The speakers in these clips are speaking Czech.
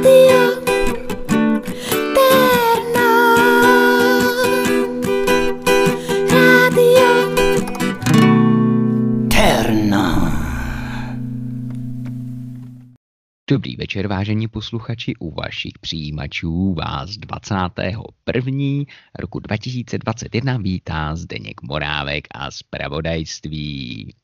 Radio Terno. Radio Terno. Dobrý večer, vážení posluchači, u vašich přijímačů vás 21. roku 2021 vítá Zdeněk Morávek a zpravodajství.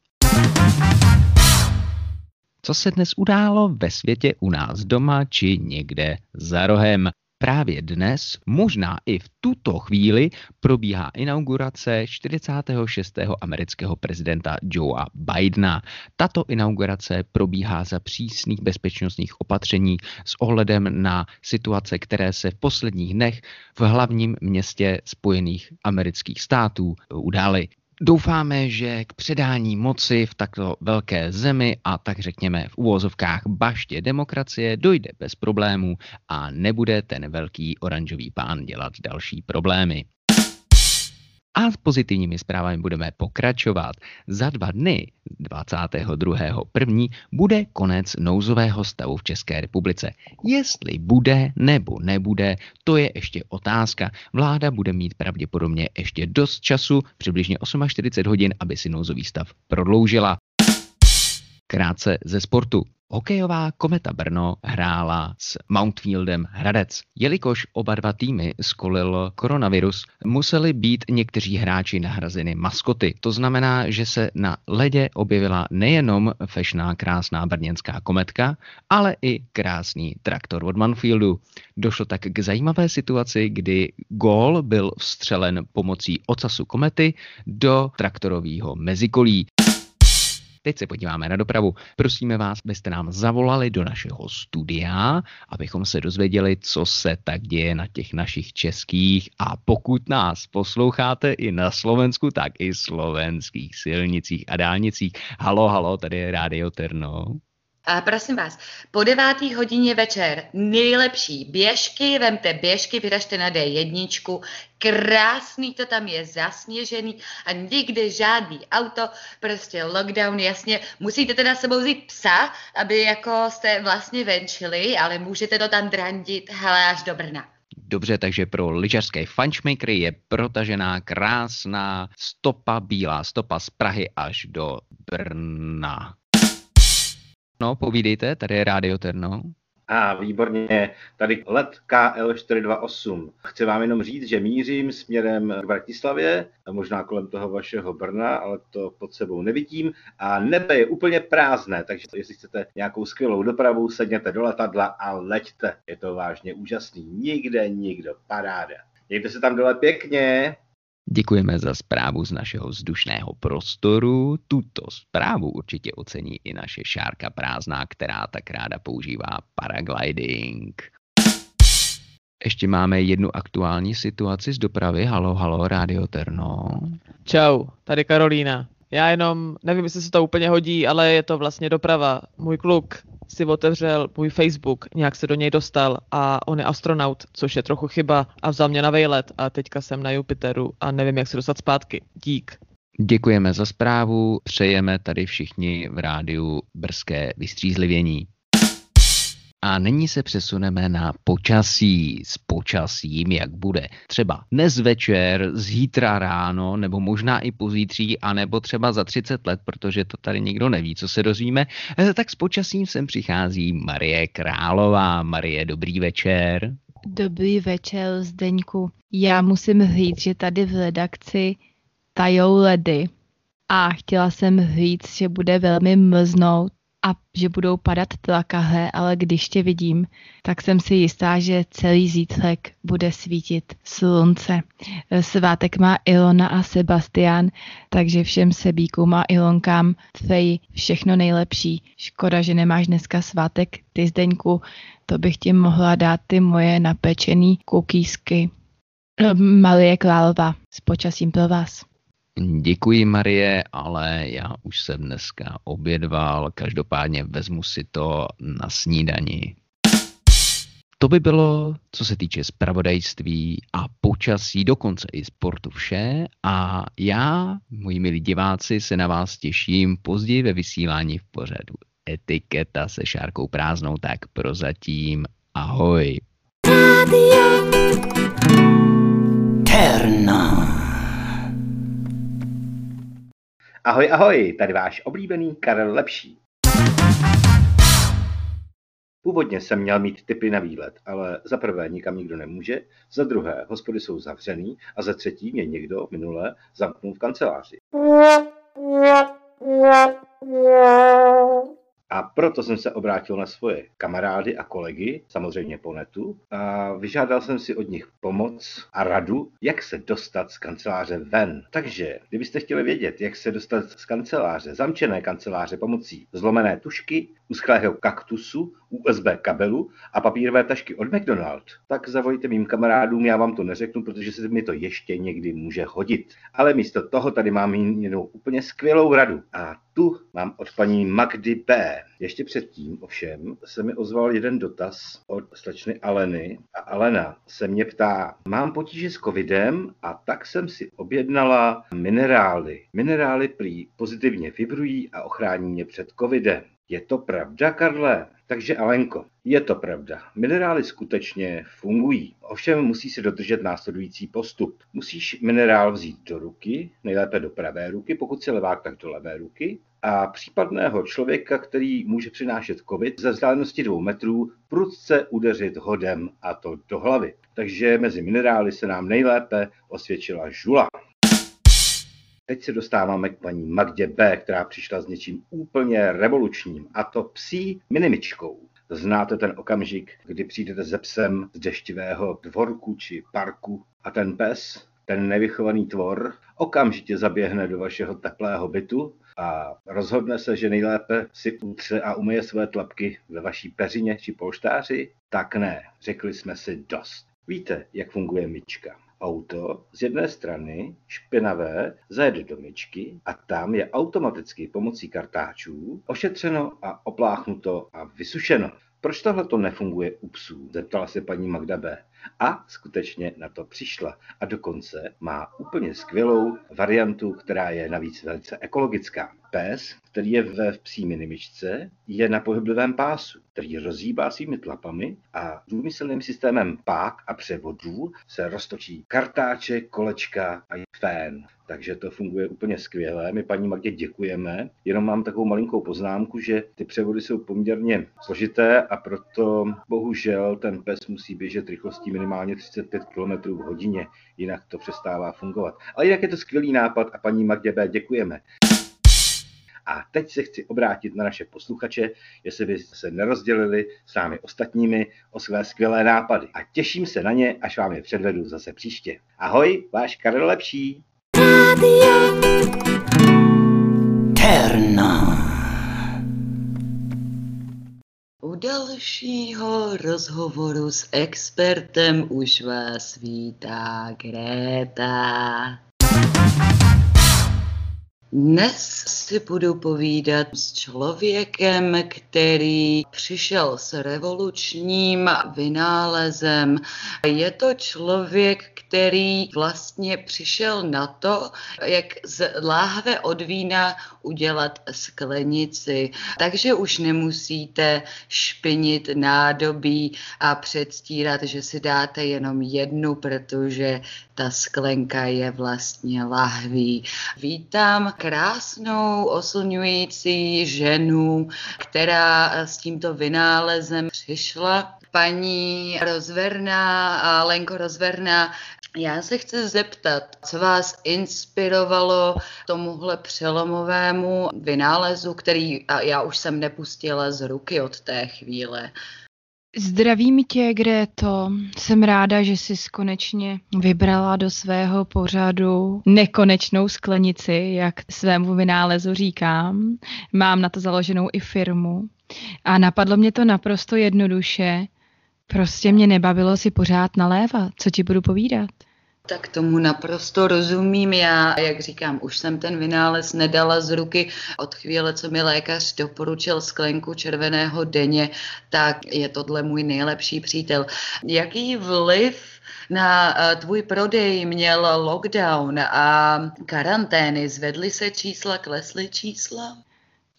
Co se dnes událo ve světě u nás doma či někde za rohem? Právě dnes, možná i v tuto chvíli, probíhá inaugurace 46. amerického prezidenta Joea Bidena. Tato inaugurace probíhá za přísných bezpečnostních opatření s ohledem na situace, které se v posledních dnech v hlavním městě Spojených amerických států udály. Doufáme, že k předání moci v takto velké zemi a tak řekněme v úvozovkách baště demokracie dojde bez problémů a nebude ten velký oranžový pán dělat další problémy. A s pozitivními zprávami budeme pokračovat. Za dva dny, 22.1. bude konec nouzového stavu v České republice. Jestli bude nebo nebude, to je ještě otázka. Vláda bude mít pravděpodobně ještě dost času, přibližně 48 hodin, aby si nouzový stav prodloužila. Krátce ze sportu. Hokejová Kometa Brno hrála s Mountfieldem Hradec. Jelikož oba dva týmy skolil koronavirus, museli být někteří hráči nahrazeny maskoty. To znamená, že se na ledě objevila nejenom fešná krásná brněnská kometka, ale i krásný traktor od Manfieldu. Došlo tak k zajímavé situaci, kdy gól byl vstřelen pomocí ocasu komety do traktorového mezikolí. Teď se podíváme na dopravu. Prosíme vás, abyste nám zavolali do našeho studia, abychom se dozvěděli, co se tak děje na těch našich českých a pokud nás posloucháte i na Slovensku, tak i slovenských silnicích a dálnicích. Halo, halo, tady je Radio Terno. A prosím vás, po devátý hodině večer nejlepší běžky, vemte běžky, vyražte na D1, krásný to tam je, zasněžený a nikde žádný auto, prostě lockdown, jasně, musíte teda sebou vzít psa, aby jako jste vlastně venčili, ale můžete to tam drandit, hele, až do Brna. Dobře, takže pro lyžařské fančmakery je protažená krásná stopa, bílá stopa z Prahy až do Brna. No, povídejte, tady je Radio Terno. A výborně, tady let KL428. Chci vám jenom říct, že mířím směrem k Bratislavě, možná kolem toho vašeho Brna, ale to pod sebou nevidím. A nebe je úplně prázdné, takže jestli chcete nějakou skvělou dopravu, sedněte do letadla a leďte. Je to vážně úžasný. Nikde nikdo. Paráda. Mějte se tam dole pěkně. Děkujeme za zprávu z našeho vzdušného prostoru. Tuto zprávu určitě ocení i naše šárka prázdná, která tak ráda používá paragliding. Ještě máme jednu aktuální situaci z dopravy. Halo, halo, Radio Terno. Čau, tady Karolína. Já jenom, nevím, jestli se to úplně hodí, ale je to vlastně doprava. Můj kluk si otevřel můj Facebook, nějak se do něj dostal a on je astronaut, což je trochu chyba a vzal mě na vejlet a teďka jsem na Jupiteru a nevím, jak se dostat zpátky. Dík. Děkujeme za zprávu, přejeme tady všichni v rádiu brzké vystřízlivění. A nyní se přesuneme na počasí. S počasím, jak bude. Třeba dnes večer, zítra ráno, nebo možná i pozítří, anebo třeba za 30 let, protože to tady nikdo neví, co se dozvíme. Eh, Tak s počasím sem přichází Marie Králová. Marie, dobrý večer. Dobrý večer, Zdeňku. Já musím říct, že tady v redakci tajou ledy. A chtěla jsem říct, že bude velmi mrznout a že budou padat tlakahe, ale když tě vidím, tak jsem si jistá, že celý zítřek bude svítit slunce. Svátek má Ilona a Sebastian, takže všem sebíkům a Ilonkám přeji všechno nejlepší. Škoda, že nemáš dneska svátek, ty Zdeňku, to bych ti mohla dát ty moje napečený kukísky. Marie Králová, s počasím pro vás. Děkuji, Marie, ale já už jsem dneska obědval, každopádně vezmu si to na snídani. To by bylo, co se týče zpravodajství a počasí, dokonce i sportu vše. A já, moji milí diváci, se na vás těším později ve vysílání v pořadu Etiketa se šárkou prázdnou, tak prozatím ahoj. Terno. Ahoj, ahoj, tady váš oblíbený Karel Lepší. Původně jsem měl mít typy na výlet, ale za prvé nikam nikdo nemůže, za druhé hospody jsou zavřený a za třetí mě někdo minule zamknul v kanceláři. A proto jsem se obrátil na svoje kamarády a kolegy, samozřejmě po netu, a vyžádal jsem si od nich pomoc a radu, jak se dostat z kanceláře ven. Takže, kdybyste chtěli vědět, jak se dostat z kanceláře, zamčené kanceláře pomocí zlomené tušky, uschlého kaktusu, USB kabelu a papírové tašky od McDonald, tak zavolejte mým kamarádům, já vám to neřeknu, protože se mi to ještě někdy může hodit. Ale místo toho tady mám jinou úplně skvělou radu a tu mám od paní Magdy B. Ještě předtím ovšem se mi ozval jeden dotaz od slečny Aleny a Alena se mě ptá, mám potíže s covidem a tak jsem si objednala minerály. Minerály prý pozitivně vibrují a ochrání mě před covidem. Je to pravda, Karle? Takže Alenko, je to pravda. Minerály skutečně fungují. Ovšem musí se dodržet následující postup. Musíš minerál vzít do ruky, nejlépe do pravé ruky, pokud si levák, tak do levé ruky. A případného člověka, který může přinášet covid, ze vzdálenosti dvou metrů prudce udeřit hodem a to do hlavy. Takže mezi minerály se nám nejlépe osvědčila žula. Teď se dostáváme k paní Magdě B., která přišla s něčím úplně revolučním, a to psí minimičkou. Znáte ten okamžik, kdy přijdete ze psem z deštivého dvorku či parku a ten pes, ten nevychovaný tvor, okamžitě zaběhne do vašeho teplého bytu a rozhodne se, že nejlépe si utře a umyje své tlapky ve vaší peřině či polštáři? Tak ne, řekli jsme si dost. Víte, jak funguje myčka. Auto z jedné strany špinavé zajede do myčky a tam je automaticky pomocí kartáčů ošetřeno a opláchnuto a vysušeno. Proč tohle to nefunguje u psů? Zeptala se paní Magda B. A skutečně na to přišla. A dokonce má úplně skvělou variantu, která je navíc velice ekologická. Pes, který je ve psí minimičce, je na pohyblivém pásu, který rozhýbá svými tlapami a důmyslným systémem pák a převodů se roztočí kartáče, kolečka a fén. Takže to funguje úplně skvěle. My paní Magdě děkujeme. Jenom mám takovou malinkou poznámku, že ty převody jsou poměrně složité a proto bohužel ten pes musí běžet rychlostí minimálně 35 km v hodině, jinak to přestává fungovat. Ale jinak je to skvělý nápad a paní Magdě B. děkujeme. A teď se chci obrátit na naše posluchače, jestli by se nerozdělili s námi ostatními o své skvělé nápady. A těším se na ně, až vám je předvedu zase příště. Ahoj, váš Karel Lepší. Terno. U dalšího rozhovoru s expertem už vás vítá Greta. Dnes si budu povídat s člověkem, který přišel s revolučním vynálezem. Je to člověk, který vlastně přišel na to, jak z láhve od vína udělat sklenici. Takže už nemusíte špinit nádobí a předstírat, že si dáte jenom jednu, protože ta sklenka je vlastně lahví. Vítám krásnou, oslňující ženu, která s tímto vynálezem přišla. Paní Rozverná, Lenko Rozverná, já se chci zeptat, co vás inspirovalo tomuhle přelomovému vynálezu, který já už jsem nepustila z ruky od té chvíle. Zdravím tě, Gréto. Jsem ráda, že jsi konečně vybrala do svého pořadu nekonečnou sklenici, jak svému vynálezu říkám. Mám na to založenou i firmu. A napadlo mě to naprosto jednoduše. Prostě mě nebavilo si pořád nalévat. Co ti budu povídat? Tak tomu naprosto rozumím. Já, jak říkám, už jsem ten vynález nedala z ruky od chvíle, co mi lékař doporučil sklenku červeného denně, tak je tohle můj nejlepší přítel. Jaký vliv na eh, tvůj prodej měl lockdown a karantény? Zvedly se čísla, klesly čísla?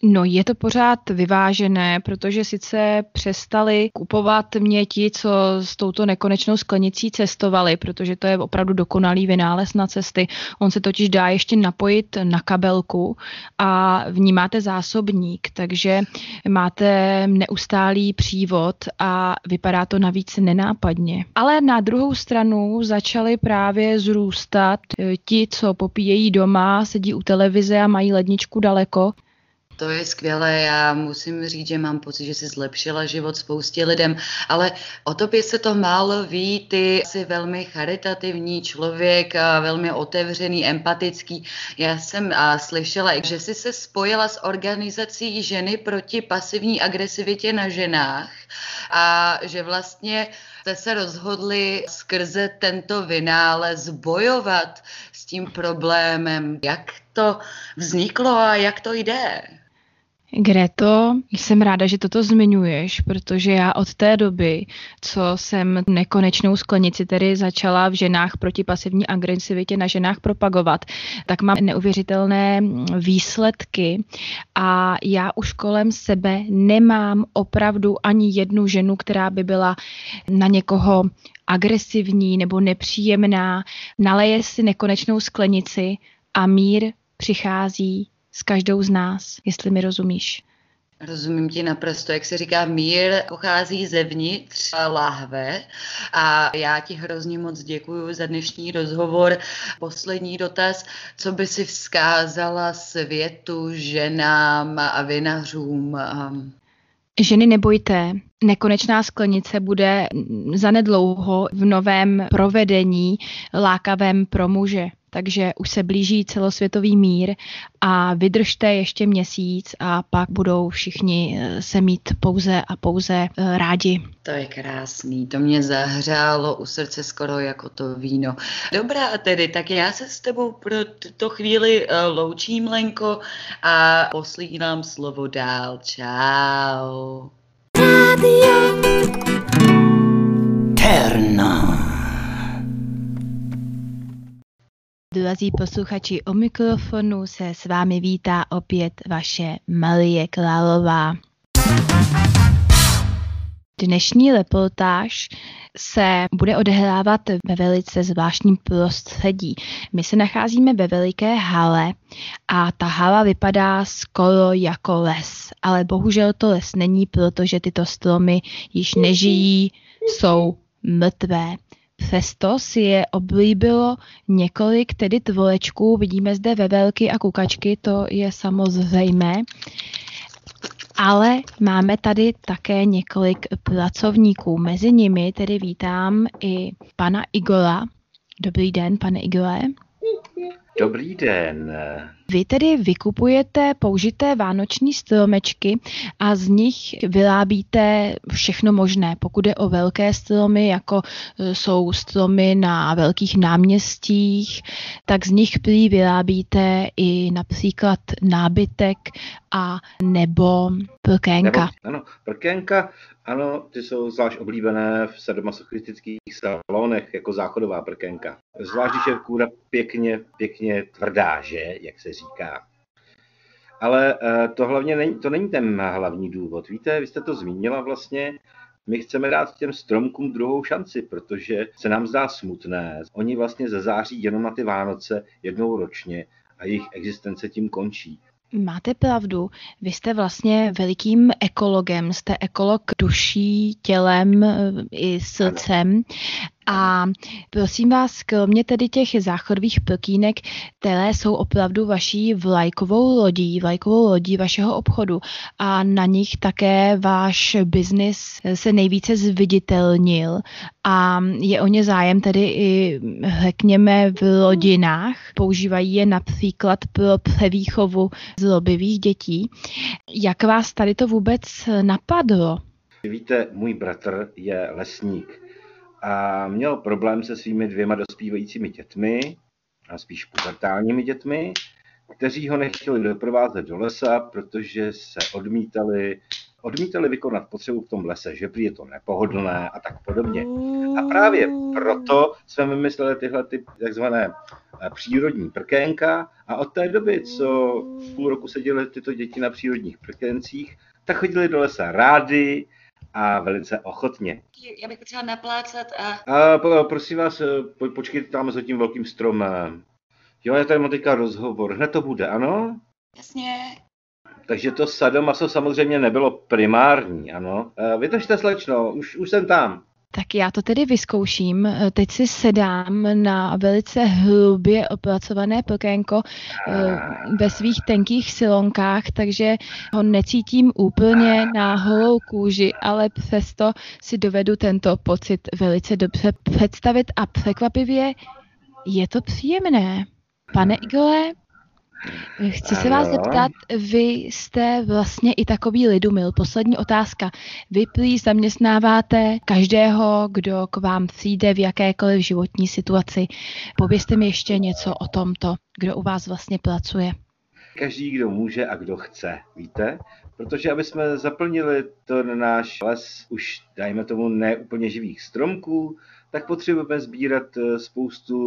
No je to pořád vyvážené, protože sice přestali kupovat mě ti, co s touto nekonečnou sklenicí cestovali, protože to je opravdu dokonalý vynález na cesty. On se totiž dá ještě napojit na kabelku a vnímáte zásobník, takže máte neustálý přívod a vypadá to navíc nenápadně. Ale na druhou stranu začali právě zrůstat eh, ti, co popíjejí doma, sedí u televize a mají ledničku daleko, to je skvělé, já musím říct, že mám pocit, že si zlepšila život spoustě lidem, ale o tobě se to málo ví, ty jsi velmi charitativní člověk, velmi otevřený, empatický. Já jsem a slyšela, že jsi se spojila s organizací ženy proti pasivní agresivitě na ženách a že vlastně jste se rozhodli skrze tento vynález bojovat s tím problémem. Jak to vzniklo a jak to jde? Greto, jsem ráda, že toto zmiňuješ, protože já od té doby, co jsem nekonečnou sklenici tedy začala v ženách proti pasivní agresivitě na ženách propagovat, tak mám neuvěřitelné výsledky a já už kolem sebe nemám opravdu ani jednu ženu, která by byla na někoho agresivní nebo nepříjemná. Naleje si nekonečnou sklenici a mír přichází s každou z nás, jestli mi rozumíš. Rozumím ti naprosto, jak se říká, mír pochází zevnitř láhve a já ti hrozně moc děkuji za dnešní rozhovor. Poslední dotaz, co by si vzkázala světu, ženám a vinařům? Ženy nebojte, nekonečná sklenice bude zanedlouho v novém provedení lákavém pro muže takže už se blíží celosvětový mír a vydržte ještě měsíc a pak budou všichni eh, se mít pouze a pouze eh, rádi. To je krásný, to mě zahřálo u srdce skoro jako to víno. Dobrá tedy, tak já se s tebou pro tuto chvíli eh, loučím, Lenko, a poslínám slovo dál. Čau. Radio Terna. Drazí posluchači, o mikrofonu se s vámi vítá opět vaše Marie Králová. Dnešní reportáž se bude odehrávat ve velice zvláštním prostředí. My se nacházíme ve veliké hale a ta hala vypadá skoro jako les, ale bohužel to les není, protože tyto stromy již nežijí, jsou mrtvé. Přesto si je oblíbilo několik tedy tvolečků, vidíme zde vevelky a kukačky, to je samozřejmé. Ale máme tady také několik pracovníků. Mezi nimi tedy vítám i pana Igora. Dobrý den, pane Igore. Dobrý den. Vy tedy vykupujete použité vánoční stromečky a z nich vyrábíte všechno možné. Pokud je o velké stromy, jako e, jsou stromy na velkých náměstích, tak z nich prý vyrábíte i například nábytek a nebo prkénka. Nebo, ano, prkénka ano, ty jsou zvlášť oblíbené v sadomasochistických salonech jako záchodová prkenka. Zvlášť, když je kůra pěkně, pěkně tvrdá, že, jak se říká. Ale eh, to hlavně není, to není ten hlavní důvod. Víte, vy jste to zmínila vlastně, my chceme dát těm stromkům druhou šanci, protože se nám zdá smutné. Oni vlastně zazáří jenom na ty Vánoce jednou ročně a jejich existence tím končí. Máte pravdu, vy jste vlastně velikým ekologem, jste ekolog duší, tělem eh, i srdcem a prosím vás, kromě tedy těch záchodových prkínek, které jsou opravdu vaší vlajkovou lodí, vlajkovou lodí vašeho obchodu a na nich také váš biznis se nejvíce zviditelnil a je o ně zájem tedy i, řekněme, v rodinách. Používají je například pro převýchovu zlobivých dětí. Jak vás tady to vůbec napadlo? Víte, můj bratr je lesník a měl problém se svými dvěma dospívajícími dětmi, a spíš pubertálními dětmi, kteří ho nechtěli doprovázet do lesa, protože se odmítali, odmítali vykonat potřebu v tom lese, že prý je to nepohodlné a tak podobně. A právě proto jsme vymysleli tyhle ty takzvané eh, přírodní prkénka a od té doby, co půl roku seděly tyto děti na přírodních prkéncích, tak chodili do lesa rády a velice ochotně. Já bych potřeba naplácat a... A po, prosím vás, eh, po, počkejte tam za tím velkým stromem. Jo, já tady mám teďka rozhovor, hned to bude, ano? Jasně. Takže to sadomaso samozřejmě nebylo primární, ano. E, vydržte, slečno, už, už jsem tam. Tak já to tedy vyzkouším. Teď si sedám na velice hlubě opracované plkénko eh, ve svých tenkých silonkách, takže ho necítím úplně na holou kůži, ale přesto si dovedu tento pocit velice dobře představit a překvapivě je to příjemné. Pane Igole, Chci se vás zeptat, vy jste vlastně i takový lidumil. Poslední otázka. Vy prý zaměstnáváte každého, kdo k vám přijde v jakékoliv životní situaci. Povězte mi ještě něco o tomto, kdo u vás vlastně pracuje. Každý, kdo může a kdo chce, víte? Protože aby jsme zaplnili ten náš les už, dajme tomu, ne úplně živých stromků, tak potřebujeme sbírat eh, spoustu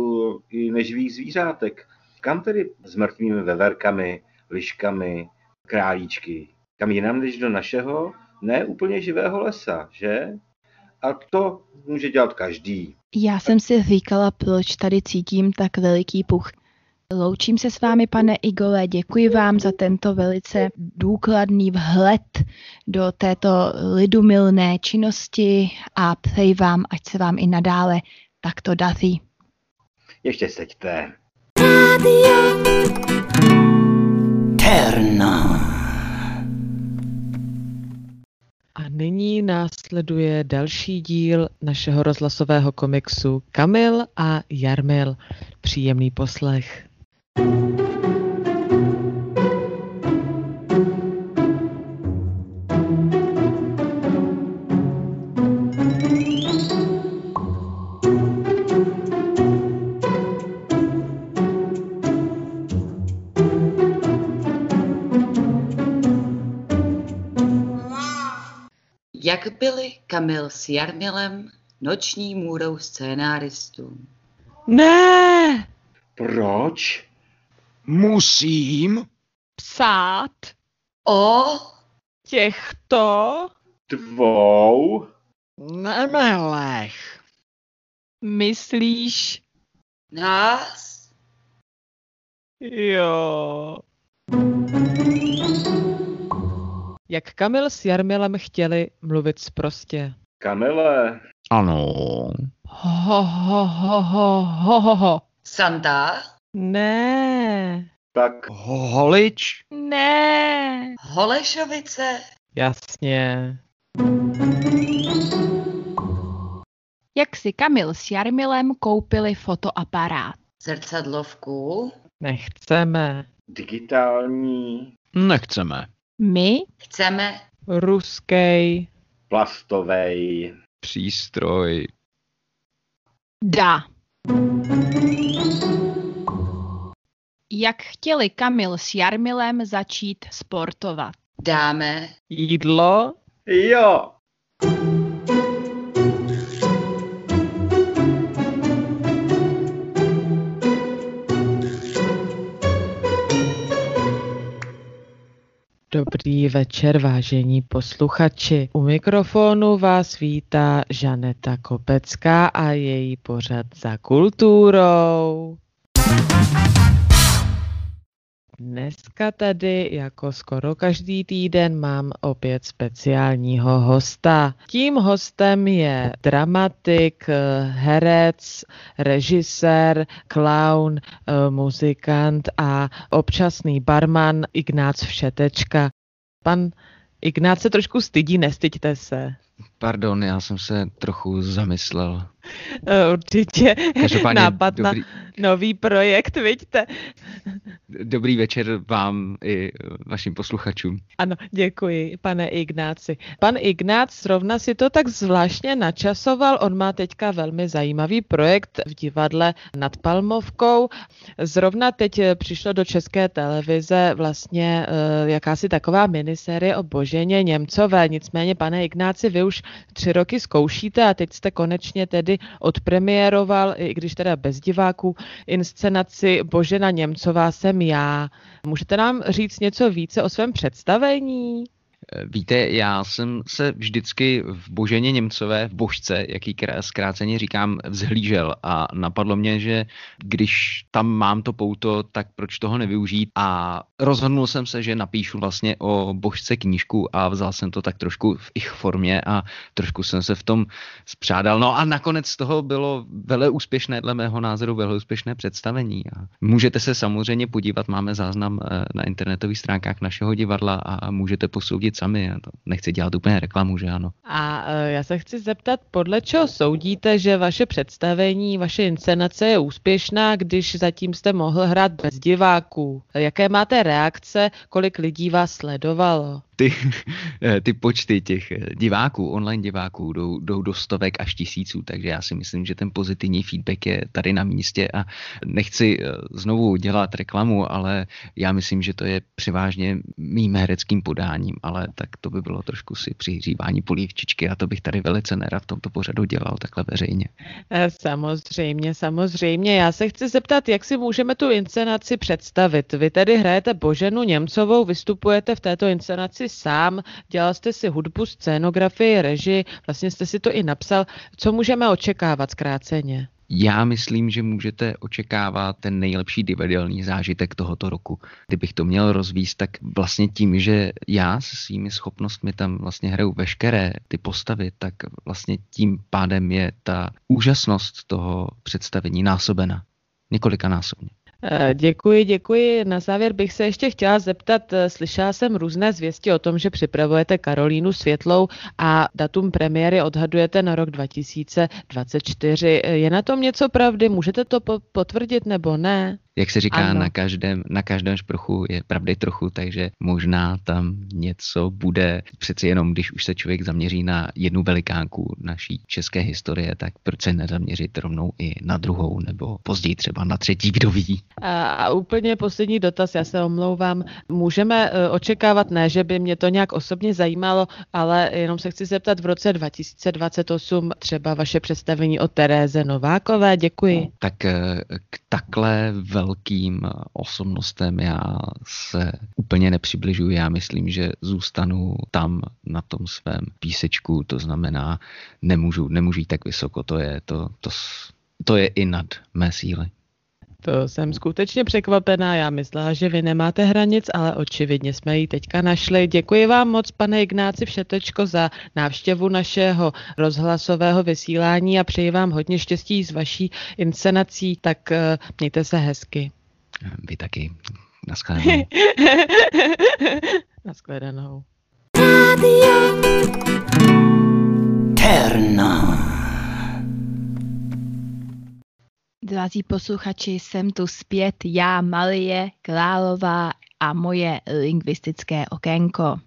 i neživých zvířátek. Kam tedy s mrtvými veverkami, liškami, králíčky? Kam jinam než do našeho ne úplně živého lesa, že? A to může dělat každý. Já jsem si říkala, proč tady cítím tak veliký puch. Loučím se s vámi, pane Igole, děkuji vám za tento velice důkladný vhled do této lidumilné činnosti a přeji vám, ať se vám i nadále takto daří. Ještě seďte. Terno. A nyní následuje další díl našeho rozhlasového komiksu Kamil a Jarmil. Příjemný poslech. Kamil s Jarmilem noční můrou scénáristů? Ne! Proč? Musím. Psát O, těchto Dvou? Nemelech. Myslíš? nás? Jo. Jak Kamil s Jarmilem chtěli mluvit sprostě. Kamele, Ano. Ho, ho, ho, ho, ho, ho, ho. Santa? Ne. tak Holič. Ne. Holešovice? Jasně. Jak si Kamil s Jarmilem koupili fotoaparát? Zrcadlovku? Nechceme. digitální, Nechceme. My? Chceme? Ruskej. plastovej, Přístroj. Da. Jak chtěli Kamil s Jarmilem začít sportovat? Dáme? Jídlo. Jo, Dobrý večer, vážení posluchači. U mikrofonu vás vítá Žaneta Kopecká a její pořad za kulturou. Dneska tady, jako skoro každý týden, mám opět speciálního hosta. Tím hostem je dramatik, herec, režisér, clown, muzikant a občasný barman Ignác Všetečka. Pan Ignác se trošku stydí, nestyďte se. Pardon, já jsem se trochu zamyslel. Eh, Určitě Každopádně nápad na dobrý, nový projekt, vidíte. dobrý večer vám i vašim posluchačům. Ano, děkuji, pane Ignáci. Pan Ignác zrovna si to tak zvláštně načasoval. On má teďka velmi zajímavý projekt v divadle nad Palmovkou. Zrovna teď přišlo do české televize vlastně uh, jakási taková minisérie o Boženě Němcové. Nicméně, pane Ignáci, vy už tři roky zkoušíte a teď jste konečně tedy odpremiéroval, i když teda bez diváků, inscenaci Božena Němcová jsem já. Můžete nám říct něco více o svém představení? Víte, já jsem se vždycky v Boženě Němcové, v Božce, jaký zkráceně říkám, vzhlížel a napadlo mě, že když tam mám to pouto, tak proč toho nevyužít a rozhodnul jsem se, že napíšu vlastně o Božce knížku a vzal jsem to tak trošku v ich formě a trošku jsem se v tom spřádal. No a nakonec z toho bylo vele úspěšné, dle mého názoru, vele úspěšné představení. A můžete se samozřejmě podívat, máme záznam eh, na internetových stránkách našeho divadla a můžete posoudit sami. To nechci dělat úplně reklamu, že ano. A e, já se chci zeptat, podle čeho soudíte, že vaše představení, vaše inscenace je úspěšná, když zatím jste mohl hrát bez diváků? Jaké máte reakce, kolik lidí vás sledovalo? Ty, eh, ty počty těch eh, diváků, online diváků jdou, jdou do stovek až tisíců, takže já si myslím, že ten pozitivní feedback je tady na místě a nechci eh, znovu dělat reklamu, ale já myslím, že to je převážně mým hereckým podáním, ale tak to by bylo trošku si přihřívání polívčičky a to bych tady velice nerad v tomto pořadu dělal takhle veřejně. Samozřejmě, samozřejmě. Já se chci zeptat, jak si můžeme tu inscenaci představit. Vy tedy hrajete Boženu Němcovou, vystupujete v této inscenaci sám, dělal jste si hudbu, scénografii, režii, vlastně jste si to i napsal. Co můžeme očekávat zkráceně? Já myslím, že můžete očekávat ten nejlepší divadelní zážitek tohoto roku. Kdybych to měl rozvíst, tak vlastně tím, že já se svými schopnostmi tam vlastně hraju veškeré ty postavy, tak vlastně tím pádem je ta úžasnost toho představení násobena. Několika násobně. Eh, děkuji, děkuji. Na závěr bych se ještě chtěla zeptat, eh, slyšela jsem různé zvěsti o tom, že připravujete Karolínu Světlou a datum premiéry odhadujete na rok 2024. Je na tom něco pravdy? Můžete to potvrdit nebo ne? Jak se říká, na každém, na každém šprochu je pravdy trochu, takže možná tam něco bude. Přeci jenom, když už se člověk zaměří na jednu velikánku naší české historie, tak proč se nezaměřit rovnou i na druhou, nebo později třeba na třetí, kdo ví. A, a úplně poslední dotaz, já se omlouvám. Můžeme uh, očekávat, ne, že by mě to nějak osobně zajímalo, ale jenom se chci zeptat v roce 2028 třeba vaše představení o Teréze Novákové. Děkuji. Tak uh, k takhle velkým osobnostem já se úplně nepřibližuji. Já myslím, že zůstanu tam na tom svém písečku, to znamená, nemůžu, nemůžu jít tak vysoko, to je, to, to, to je i nad mé síly. To jsem skutečně překvapená. Já myslela, že vy nemáte hranic, ale očividně jsme ji teďka našli. Děkuji vám moc, pane Ignáci Všetečko, za návštěvu našeho rozhlasového vysílání a přeji vám hodně štěstí s vaší inscenací. Tak uh, mějte se hezky. Vy taky. Naschledanou. Naschledanou. Terno. Drazí posluchači, jsem tu zpět já, Malie Králová a moje lingvistické okénko.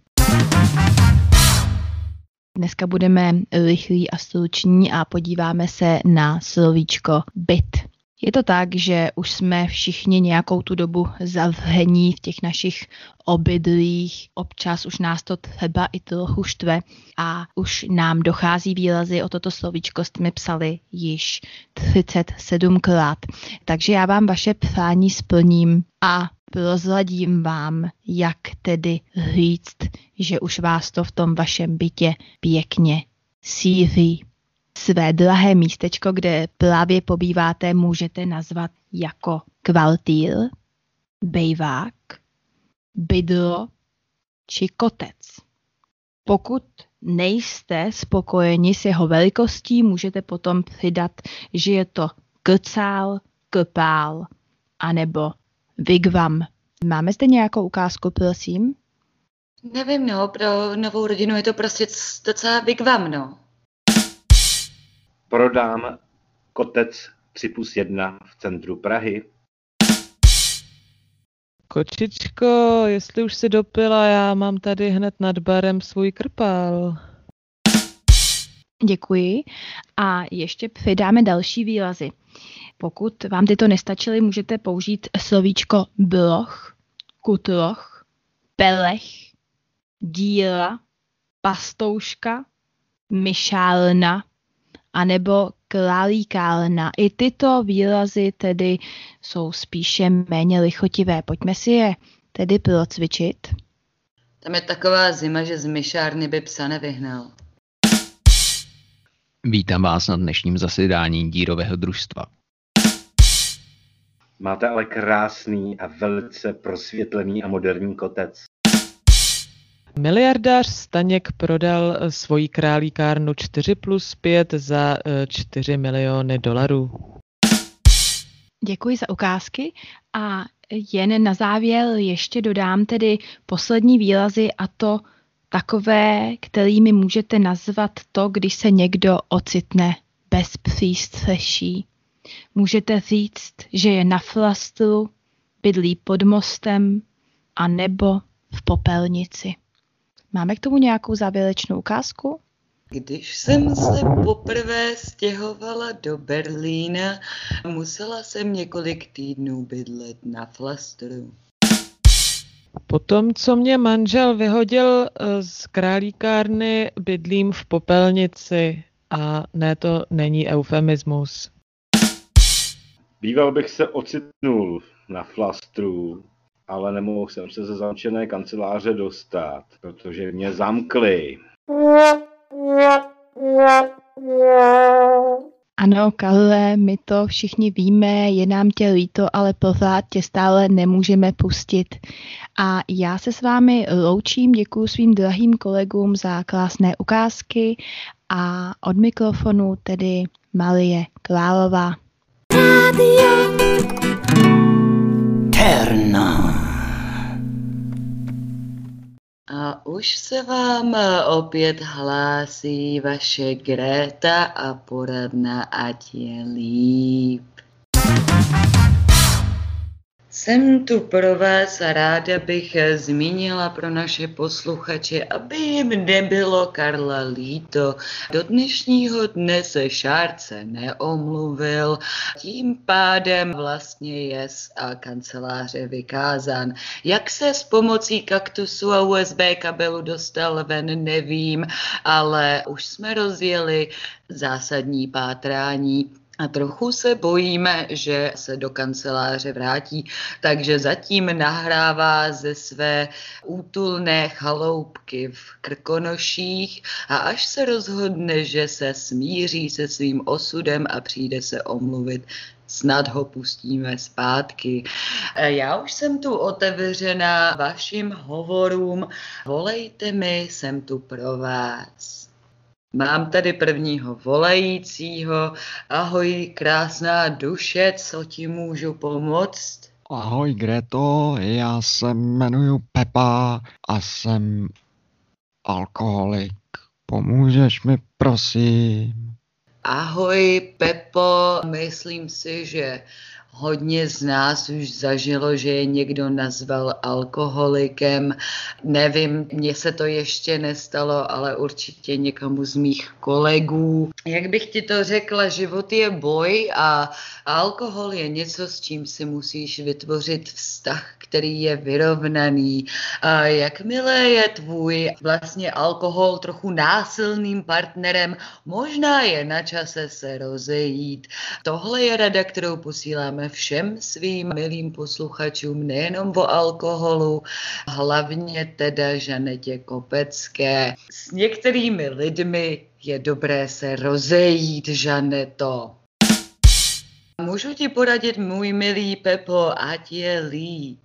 Dneska budeme rychlí a struční a podíváme se na slovíčko byt. Je to tak, že už jsme všichni nějakou tu dobu zavření v těch našich obydlích, občas už nás to třeba i trochu štve a už nám dochází výrazy, o toto slovíčko jsme psali již 37krát. Takže já vám vaše přání splním a prozradím vám, jak tedy říct, že už vás to v tom vašem bytě pěkně síří. Své drahé místečko, kde právě pobýváte, můžete nazvat jako kvaltýr, bejvák, bydlo či kotec. Pokud nejste spokojeni s jeho velikostí, můžete potom přidat, že je to krcál, krpál anebo vigvam. Máme zde nějakou ukázku, prosím? Nevím, no, pro novou rodinu je to prostě docela vigvam, no prodám kotec 3 plus 1 v centru Prahy. Kočičko, jestli už si dopila, já mám tady hned nad barem svůj krpál. Děkuji. A ještě přidáme další výrazy. Pokud vám tyto nestačily, můžete použít slovíčko bloch, kutloch, pelech, díla, pastouška, myšálna, anebo králíkálna. I tyto výrazy tedy jsou spíše méně lichotivé. Pojďme si je tedy procvičit. Tam je taková zima, že z myšárny by psa nevyhnal. Vítám vás na dnešním zasedání dírového družstva. Máte ale krásný a velice prosvětlený a moderní kotec. Miliardář Staněk prodal eh, svoji králíkárnu 4 plus 5 za 4 eh, miliony dolarů. Děkuji za ukázky a jen na závěr ještě dodám tedy poslední výrazy a to takové, kterými můžete nazvat to, když se někdo ocitne bez přístřeší. Můžete říct, že je na flastru, bydlí pod mostem a nebo v popelnici. Máme k tomu nějakou závěrečnou ukázku? Když jsem se poprvé stěhovala do Berlína, musela jsem několik týdnů bydlet na flastru. Potom, co mě manžel vyhodil eh, z králíkárny, bydlím v popelnici a ne, to není eufemismus. Býval bych se ocitnul na flastru, ale nemohl jsem se ze zamčené kanceláře dostat, protože mě zamkli. Ano, Karle, my to všichni víme, je nám tě líto, ale pořád tě stále nemůžeme pustit. A já se s vámi loučím, děkuji svým drahým kolegům za krásné ukázky a od mikrofonu tedy Malie Králová. Radio Terna. A už se vám opět hlásí vaše Greta a poradna, ať je líp. Jsem tu pro vás a ráda bych zmínila pro naše posluchače, aby jim nebylo Karla líto. Do dnešního dne se Šárce neomluvil, tím pádem vlastně je z kanceláře vykázán. Jak se s pomocí kaktusu a USB kabelu dostal ven, nevím, ale už jsme rozjeli zásadní pátrání. A trochu se bojíme, že se do kanceláře vrátí, takže zatím nahrává ze své útulné chaloupky v Krkonoších a až se rozhodne, že se smíří se svým osudem a přijde se omluvit, snad ho pustíme zpátky. Já už jsem tu otevřená vašim hovorům. Volejte mi, jsem tu pro vás. Mám tady prvního volajícího. Ahoj, krásná duše, co ti můžu pomoct? Ahoj Greto, já se jmenuji Pepa a jsem alkoholik. Pomůžeš mi, prosím? Ahoj Pepo, myslím si, že Hodně z nás už zažilo, že je někdo nazval alkoholikem. Nevím, mně se to ještě nestalo, ale určitě někomu z mých kolegů. Jak bych ti to řekla, život je boj a alkohol je něco, s čím si musíš vytvořit vztah, který je vyrovnaný. A jakmile je tvůj vlastně alkohol trochu násilným partnerem, možná je na čase se rozejít. Tohle je rada, kterou posíláme všem svým milým posluchačům nejenom o alkoholu, hlavně teda Žanetě Kopecké. S některými lidmi je dobré se rozejít, Žaneto. Můžu ti poradit, můj milý Pepo, ať je líp.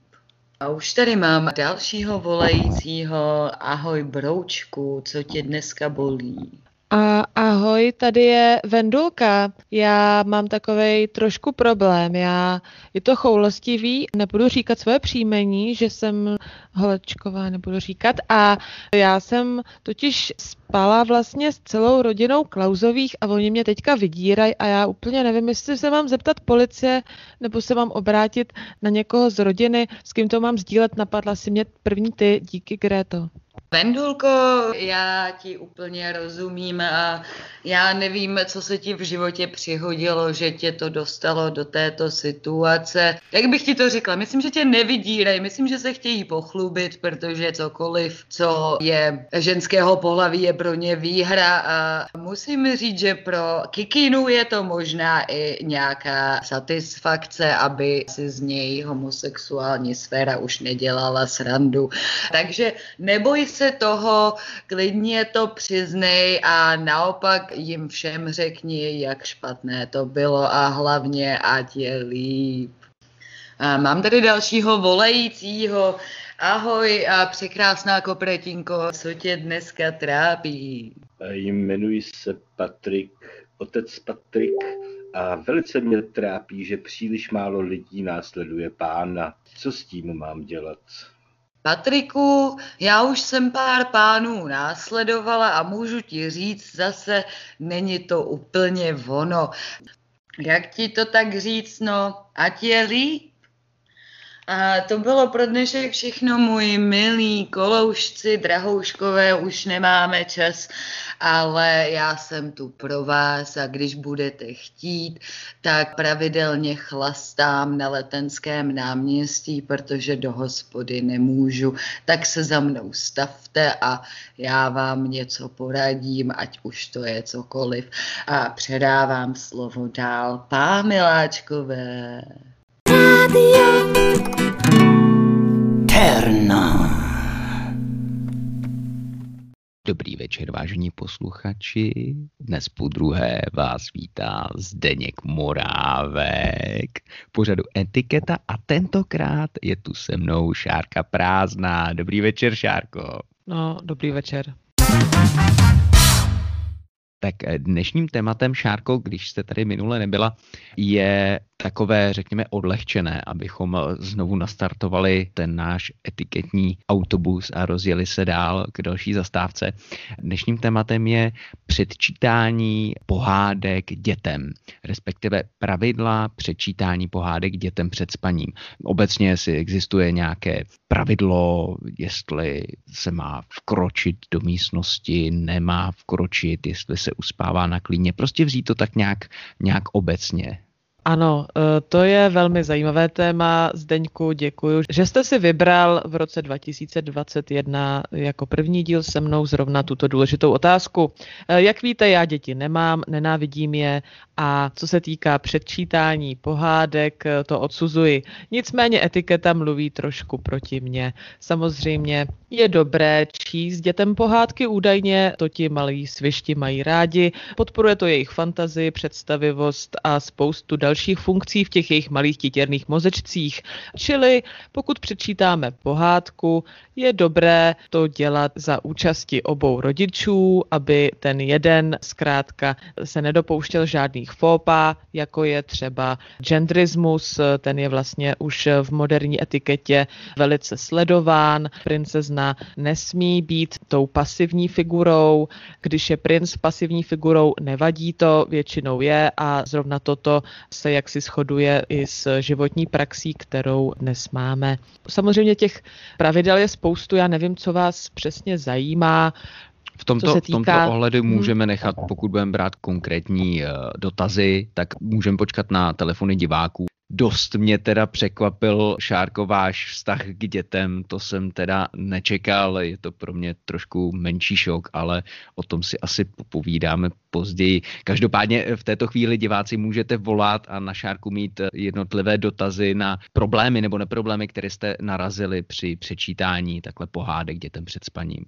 A už tady mám dalšího volajícího. Ahoj broučku, co tě dneska bolí? A ahoj, tady je Vendulka. Já mám takový trošku problém. Já je to choulostivý, nebudu říkat svoje příjmení, že jsem Holečková, nebudu říkat. A já jsem totiž spala vlastně s celou rodinou Klauzových a oni mě teďka vydírají a já úplně nevím, jestli se mám zeptat policie nebo se mám obrátit na někoho z rodiny, s kým to mám sdílet. Napadla si mě první ty, díky Gréto. Vendulko, já ti úplně rozumím a já nevím, co se ti v životě přihodilo, že tě to dostalo do této situace. Jak bych ti to řekla? Myslím, že tě nevydírej, myslím, že se chtějí pochlubit, protože cokoliv, co je ženského pohlaví, je pro ně výhra a musím říct, že pro Kikinu je to možná i nějaká satisfakce, aby si z něj homosexuální sféra už nedělala srandu. Takže neboj toho, klidně to přiznej a naopak jim všem řekni, jak špatné to bylo a hlavně ať je líp. A mám tady dalšího volajícího. Ahoj a překrásná kopretinko, co tě dneska trápí? Jmenuji se Patrik, otec Patrik a velice mě trápí, že příliš málo lidí následuje pána. Co s tím mám dělat? Patriku, já už jsem pár pánů následovala a můžu ti říct zase, není to úplně ono. Jak ti to tak říct, no, ať je líp? A to bylo pro dnešek všechno, můj milý koloušci, drahouškové, už nemáme čas, ale já jsem tu pro vás a když budete chtít, tak pravidelně chlastám na letenském náměstí, protože do hospody nemůžu, tak se za mnou stavte a já vám něco poradím, ať už to je cokoliv. A předávám slovo dál. Pá, miláčkové. Radio Terna. Dobrý večer, vážení posluchači. Dnes po druhé vás vítá Zdeněk Morávek. Pořadu Etiketa a tentokrát je tu se mnou Šárka Prázdná. Dobrý večer, Šárko. No, dobrý večer. Tak dnešním tématem, Šárko, když jste tady minule nebyla, je takové, řekněme, odlehčené, abychom znovu nastartovali ten náš etiketní autobus a rozjeli se dál k další zastávce. Dnešním tématem je předčítání pohádek dětem, respektive pravidla předčítání pohádek dětem před spaním. Obecně si existuje nějaké pravidlo, jestli se má vkročit do místnosti, nemá vkročit, jestli se uspává na klíně. Prostě vzít to tak nějak, nějak obecně. Ano, eh, to je velmi zajímavé téma. Zdeňku, děkuji, že jste si vybral v roce 2021 jako první díl se mnou zrovna tuto důležitou otázku. Eh, jak víte, já děti nemám, nenávidím je a co se týká předčítání pohádek, eh, to odsuzuji. Nicméně etiketa mluví trošku proti mně. Samozřejmě je dobré číst dětem pohádky, údajně to ti malí svišti mají rádi, podporuje to jejich fantazii, představivost a spoustu dalších dalších funkcí v těch jejich malých titěrných mozečcích. Čili pokud přečítáme pohádku, je dobré to dělat za účasti obou rodičů, aby ten jeden zkrátka se nedopouštěl žádných fópa, jako je třeba genderismus, ten je vlastně už v moderní etiketě velice sledován. Princezna nesmí být tou pasivní figurou, když je princ pasivní figurou, nevadí to, většinou je a zrovna toto se jaksi shoduje i s životní praxí, kterou dnes máme. Samozřejmě těch pravidel je spoustu, já nevím, co vás přesně zajímá. V tomto, týká... v tomto ohledu hmm. můžeme nechat, pokud budeme brát konkrétní uh, dotazy, tak můžeme počkat na telefony diváků. Dost mě teda překvapil Šárko váš vztah k dětem, to jsem teda nečekal, je to pro mě trošku menší šok, ale o tom si asi povídáme později. Každopádně v této chvíli diváci můžete volat a na Šárku mít jednotlivé dotazy na problémy nebo neproblémy, které jste narazili při přečítání takhle pohádek dětem před spaním.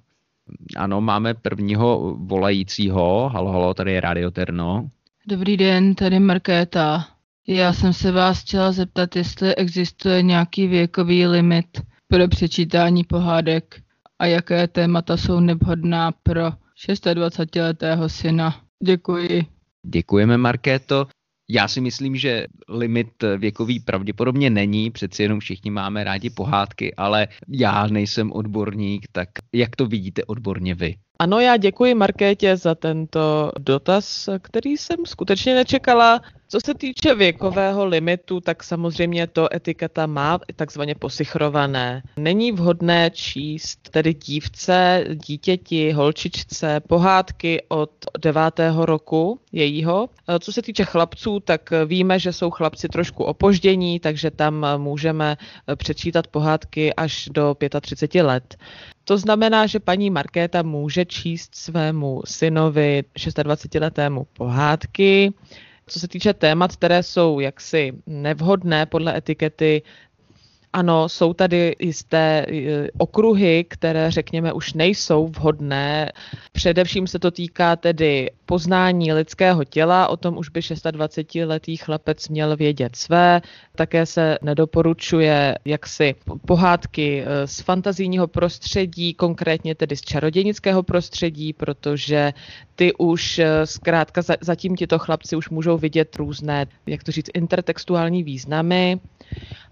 Ano, máme prvního volajícího. Halo, halo, tady je Radio Terno. Dobrý den, tady Markéta. Já jsem se vás chtěla zeptat, jestli existuje nějaký věkový limit pro přečítání pohádek a jaké témata jsou nevhodná pro 26-letého syna. Děkuji. Děkujeme, Markéto. Já si myslím, že limit věkový pravděpodobně není, přeci jenom všichni máme rádi pohádky, ale já nejsem odborník, tak jak to vidíte odborně vy? Ano, já děkuji Markétě za tento dotaz, který jsem skutečně nečekala. Co se týče věkového limitu, tak samozřejmě to etiketa má takzvaně posichrované. Není vhodné číst tedy dívce, dítěti, holčičce pohádky od devátého roku jejího. Co se týče chlapců, tak víme, že jsou chlapci trošku opoždění, takže tam můžeme přečítat pohádky až do 35 let. To znamená, že paní Markéta může číst svému synovi 26-letému pohádky. Co se týče témat, které jsou jaksi nevhodné podle etikety, ano, jsou tady jisté e, okruhy, které řekněme už nejsou vhodné. Především se to týká tedy poznání lidského těla, o tom už by 26-letý chlapec měl vědět své. Také se nedoporučuje jaksi pohádky e, z fantazijního prostředí, konkrétně tedy z čarodějnického prostředí, protože ty už e, zkrátka zatím tito chlapci už můžou vidět různé, jak to říct, intertextuální významy.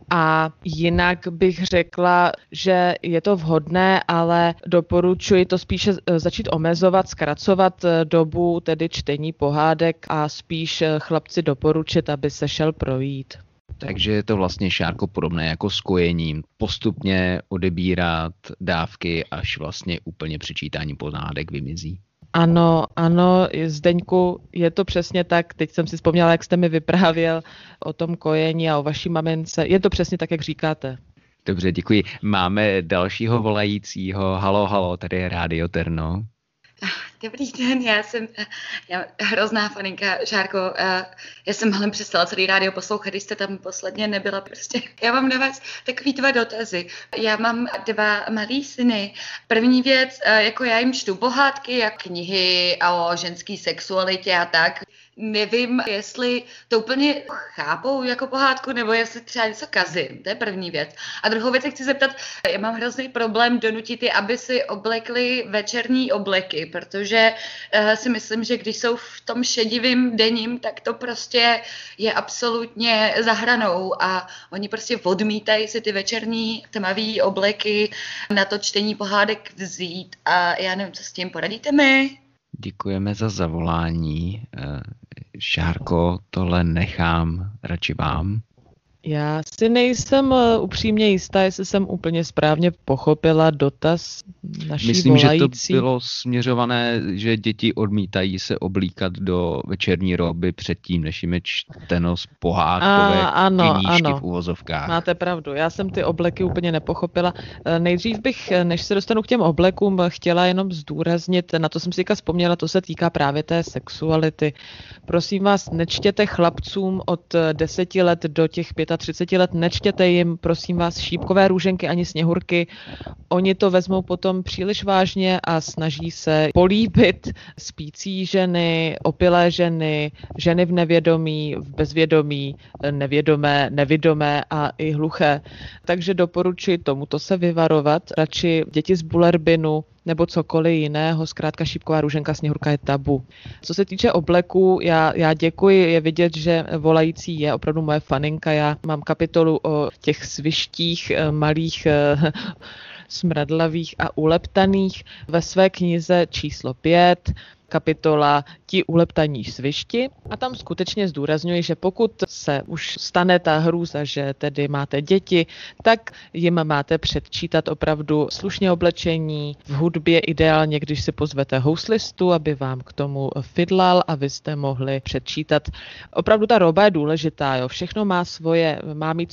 A jinak bych řekla, že je to vhodné, ale doporučuji to spíše eh, začít omezovat, zkracovat eh, dobu tedy čtení pohádek a spíš eh, chlapci doporučit, aby se šel projít. Takže je to vlastně šárko podobné jako s kojením. Postupně odebírat dávky, až vlastně úplně přečítání pohádek vymizí. Ano, ano, Zdeňku, je to přesně tak. Teď jsem si vzpomněla, jak jste mi vyprávěl o tom kojení a o vaší mamince. Je to přesně tak, jak říkáte. Dobře, děkuji. Máme dalšího volajícího. Halo, halo, tady je Rádio Terno. Dobrý den, já jsem já, hrozná faninka, Žárko. Já jsem hlavně přestala celý rádio poslouchat, když jste tam posledně nebyla. Prostě. Já mám na vás takový dva dotazy. Já mám dva malý syny. První věc, jako já jim čtu pohádky, jak knihy o ženské sexualitě a tak nevím, jestli to úplně chápou jako pohádku, nebo jestli třeba něco kazím. To je první věc. A druhou věc chci zeptat, já mám hrozný problém donutit je, aby si oblekli večerní obleky, protože uh, si myslím, že když jsou v tom šedivým dením, tak to prostě je absolutně zahranou a oni prostě odmítají si ty večerní tmavé obleky na to čtení pohádek vzít a já nevím, co s tím poradíte mi? Děkujeme za zavolání. Šárko, tohle nechám radši vám. Já si nejsem eh, upřímně jistá, jestli jsem úplně správně pochopila dotaz naší Myslím, volající. že to bylo směřované, že děti odmítají se oblíkat do večerní roby předtím, než jim je čteno z pohádkové A, ano, ano. v uvozovkách. Máte pravdu, já jsem ty obleky úplně nepochopila. Eh, nejdřív bych, eh, než se dostanu k těm oblekům, chtěla jenom zdůraznit, na to jsem si vzpomněla, to se týká právě té sexuality. Prosím vás, nečtěte chlapcům od deseti let do těch 35 let, nečtěte jim, prosím vás, šípkové růženky ani sněhurky. Oni to vezmou potom příliš vážně a snaží se políbit spící ženy, opilé ženy, ženy v nevědomí, v bezvědomí, nevědomé, nevidomé a i hluché. Takže doporučuji tomuto se vyvarovat. Radši děti z bulerbinu, nebo cokoliv jiného. Zkrátka šípková růženka sněhurka je tabu. Co se týče obleku, já, já děkuji, je vidět, že volající je opravdu moje faninka. Já mám kapitolu o těch svištích eh, malých eh, smradlavých a uleptaných ve své knize číslo 5 kapitola Ti uleptaní svišti a tam skutečně zdůrazňuji, že pokud se už stane ta hrůza, že tedy máte děti, tak jim máte předčítat opravdu slušně oblečení, v hudbě ideálně, když si pozvete houslistu, aby vám k tomu fidlal a vy jste mohli předčítat. Opravdu ta roba je důležitá, jo. všechno má svoje, má mít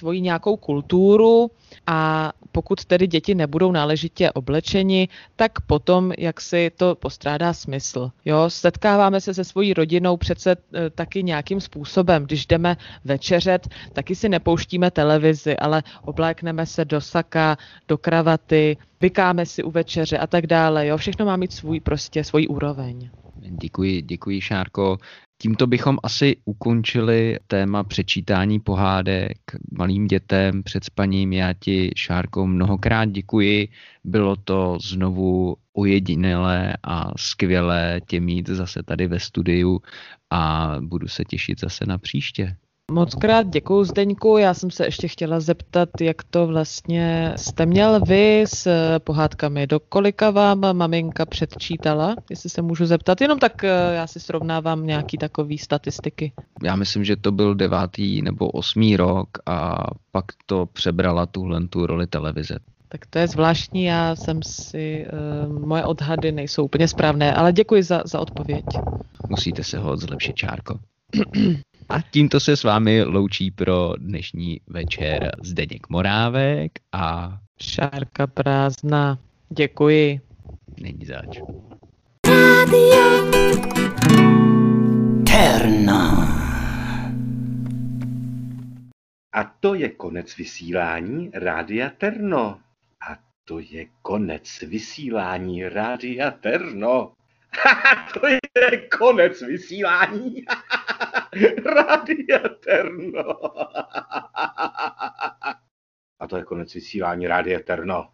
svoji nějakou kulturu a pokud tedy děti nebudou náležitě oblečeni, tak potom jak si to postrádá smysl. Jo, setkáváme se se svojí rodinou přece e, taky nějakým způsobem. Když jdeme večeřet, taky si nepouštíme televizi, ale oblékneme se do saka, do kravaty, vykáme si u večeře a tak dále. Jo, všechno má mít svůj prostě svůj úroveň. Děkuji, děkuji Šárko. Tímto bychom asi ukončili téma přečítání pohádek malým dětem před spaním. Já ti, Šárko, mnohokrát děkuji. Bylo to znovu ojedinělé a skvělé tě mít zase tady ve studiu a budu se těšit zase na příště. Moc krát děkuji Zdeňku. Já jsem se ještě chtěla zeptat, jak to vlastně jste měl vy s pohádkami. Do kolika vám maminka předčítala, jestli se můžu zeptat? Jenom tak eh, já si srovnávám nějaký takový statistiky. Já myslím, že to byl devátý nebo osmý rok a pak to přebrala tuhle tu roli televize. Tak to je zvláštní, já jsem si, uh, moje odhady nejsou úplně správné, ale děkuji za, za odpověď. Musíte se ho zlepšit, Čárko. A tímto se s vámi loučí pro dnešní večer Zdeněk Morávek a Šárka prázdná. Děkuji. Není zač. Terno. A to je konec vysílání Rádia Terno. A to je konec vysílání Rádia Terno. to je konec vysílání Rádia Terno. A to je konec vysílání Rádia Terno.